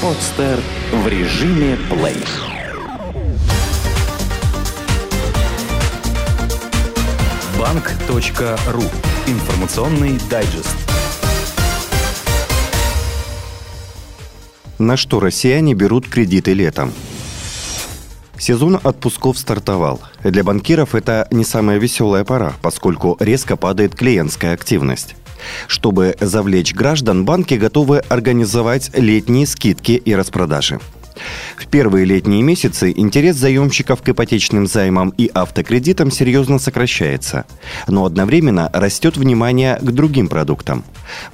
Подстер в режиме плей. Банк.ру. Информационный дайджест. На что россияне берут кредиты летом? Сезон отпусков стартовал. Для банкиров это не самая веселая пора, поскольку резко падает клиентская активность. Чтобы завлечь граждан, банки готовы организовать летние скидки и распродажи. В первые летние месяцы интерес заемщиков к ипотечным займам и автокредитам серьезно сокращается, но одновременно растет внимание к другим продуктам.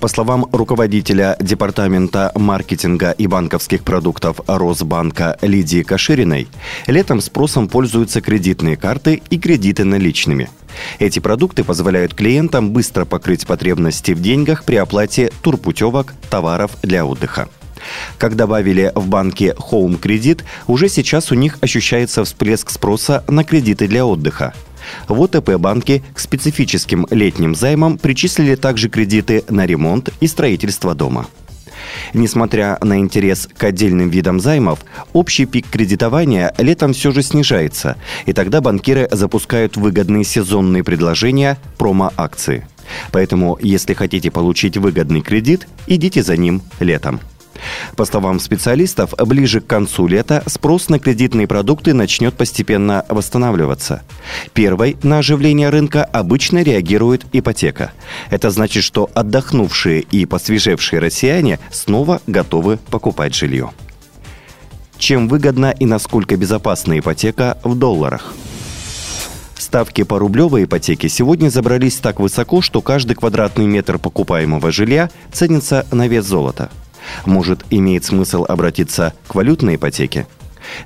По словам руководителя Департамента маркетинга и банковских продуктов Росбанка Лидии Кашириной, летом спросом пользуются кредитные карты и кредиты наличными – эти продукты позволяют клиентам быстро покрыть потребности в деньгах при оплате турпутевок, товаров для отдыха. Как добавили в банке Home Credit, уже сейчас у них ощущается всплеск спроса на кредиты для отдыха. В ОТП банки к специфическим летним займам причислили также кредиты на ремонт и строительство дома. Несмотря на интерес к отдельным видам займов, общий пик кредитования летом все же снижается, и тогда банкиры запускают выгодные сезонные предложения, промо-акции. Поэтому, если хотите получить выгодный кредит, идите за ним летом. По словам специалистов, ближе к концу лета спрос на кредитные продукты начнет постепенно восстанавливаться. Первой на оживление рынка обычно реагирует ипотека. Это значит, что отдохнувшие и посвежевшие россияне снова готовы покупать жилье. Чем выгодна и насколько безопасна ипотека в долларах? Ставки по рублевой ипотеке сегодня забрались так высоко, что каждый квадратный метр покупаемого жилья ценится на вес золота – может, имеет смысл обратиться к валютной ипотеке?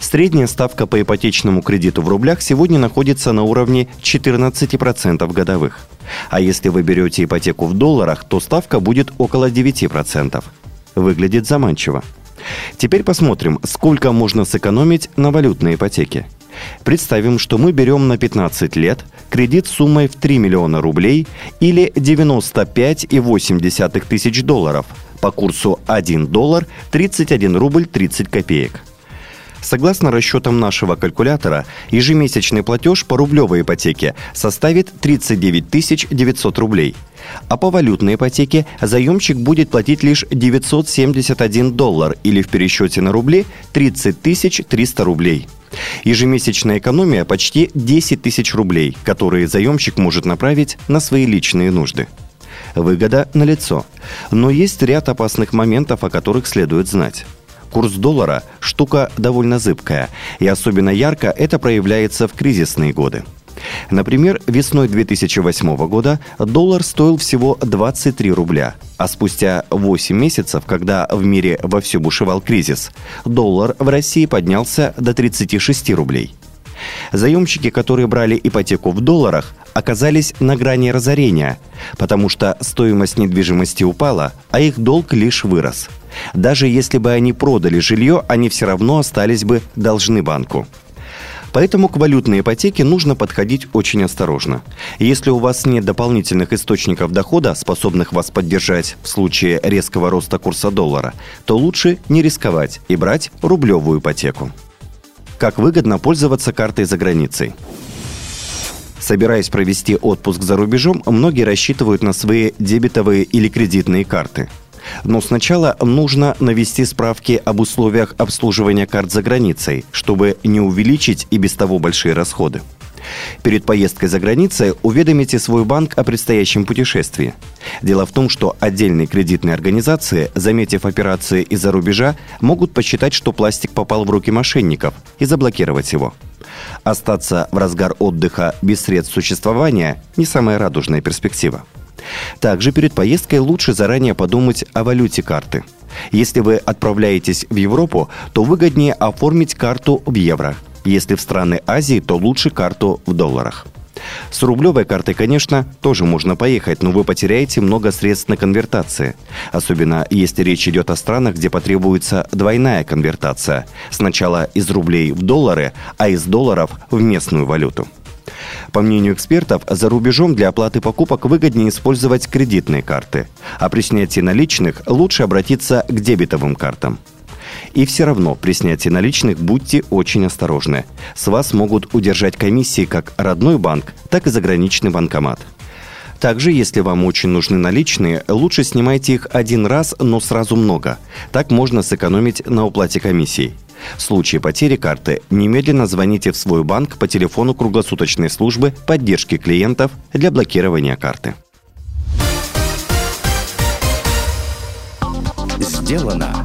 Средняя ставка по ипотечному кредиту в рублях сегодня находится на уровне 14% годовых. А если вы берете ипотеку в долларах, то ставка будет около 9%. Выглядит заманчиво. Теперь посмотрим, сколько можно сэкономить на валютной ипотеке. Представим, что мы берем на 15 лет кредит суммой в 3 миллиона рублей или 95,8 тысяч долларов – по курсу 1 доллар 31 рубль 30 копеек. Согласно расчетам нашего калькулятора, ежемесячный платеж по рублевой ипотеке составит 39 900 рублей. А по валютной ипотеке заемщик будет платить лишь 971 доллар или в пересчете на рубли 30 300 рублей. Ежемесячная экономия почти 10 тысяч рублей, которые заемщик может направить на свои личные нужды. Выгода налицо. Но есть ряд опасных моментов, о которых следует знать. Курс доллара – штука довольно зыбкая, и особенно ярко это проявляется в кризисные годы. Например, весной 2008 года доллар стоил всего 23 рубля, а спустя 8 месяцев, когда в мире вовсю бушевал кризис, доллар в России поднялся до 36 рублей. Заемщики, которые брали ипотеку в долларах, оказались на грани разорения, потому что стоимость недвижимости упала, а их долг лишь вырос. Даже если бы они продали жилье, они все равно остались бы должны банку. Поэтому к валютной ипотеке нужно подходить очень осторожно. Если у вас нет дополнительных источников дохода, способных вас поддержать в случае резкого роста курса доллара, то лучше не рисковать и брать рублевую ипотеку. Как выгодно пользоваться картой за границей? Собираясь провести отпуск за рубежом, многие рассчитывают на свои дебетовые или кредитные карты. Но сначала нужно навести справки об условиях обслуживания карт за границей, чтобы не увеличить и без того большие расходы. Перед поездкой за границей уведомите свой банк о предстоящем путешествии. Дело в том, что отдельные кредитные организации, заметив операции из-за рубежа, могут посчитать, что пластик попал в руки мошенников и заблокировать его. Остаться в разгар отдыха без средств существования – не самая радужная перспектива. Также перед поездкой лучше заранее подумать о валюте карты. Если вы отправляетесь в Европу, то выгоднее оформить карту в евро. Если в страны Азии, то лучше карту в долларах. С рублевой картой, конечно, тоже можно поехать, но вы потеряете много средств на конвертации. Особенно если речь идет о странах, где потребуется двойная конвертация. Сначала из рублей в доллары, а из долларов в местную валюту. По мнению экспертов, за рубежом для оплаты покупок выгоднее использовать кредитные карты, а при снятии наличных лучше обратиться к дебетовым картам. И все равно при снятии наличных будьте очень осторожны. С вас могут удержать комиссии как родной банк, так и заграничный банкомат. Также, если вам очень нужны наличные, лучше снимайте их один раз, но сразу много. Так можно сэкономить на уплате комиссий. В случае потери карты немедленно звоните в свой банк по телефону круглосуточной службы поддержки клиентов для блокирования карты. Сделано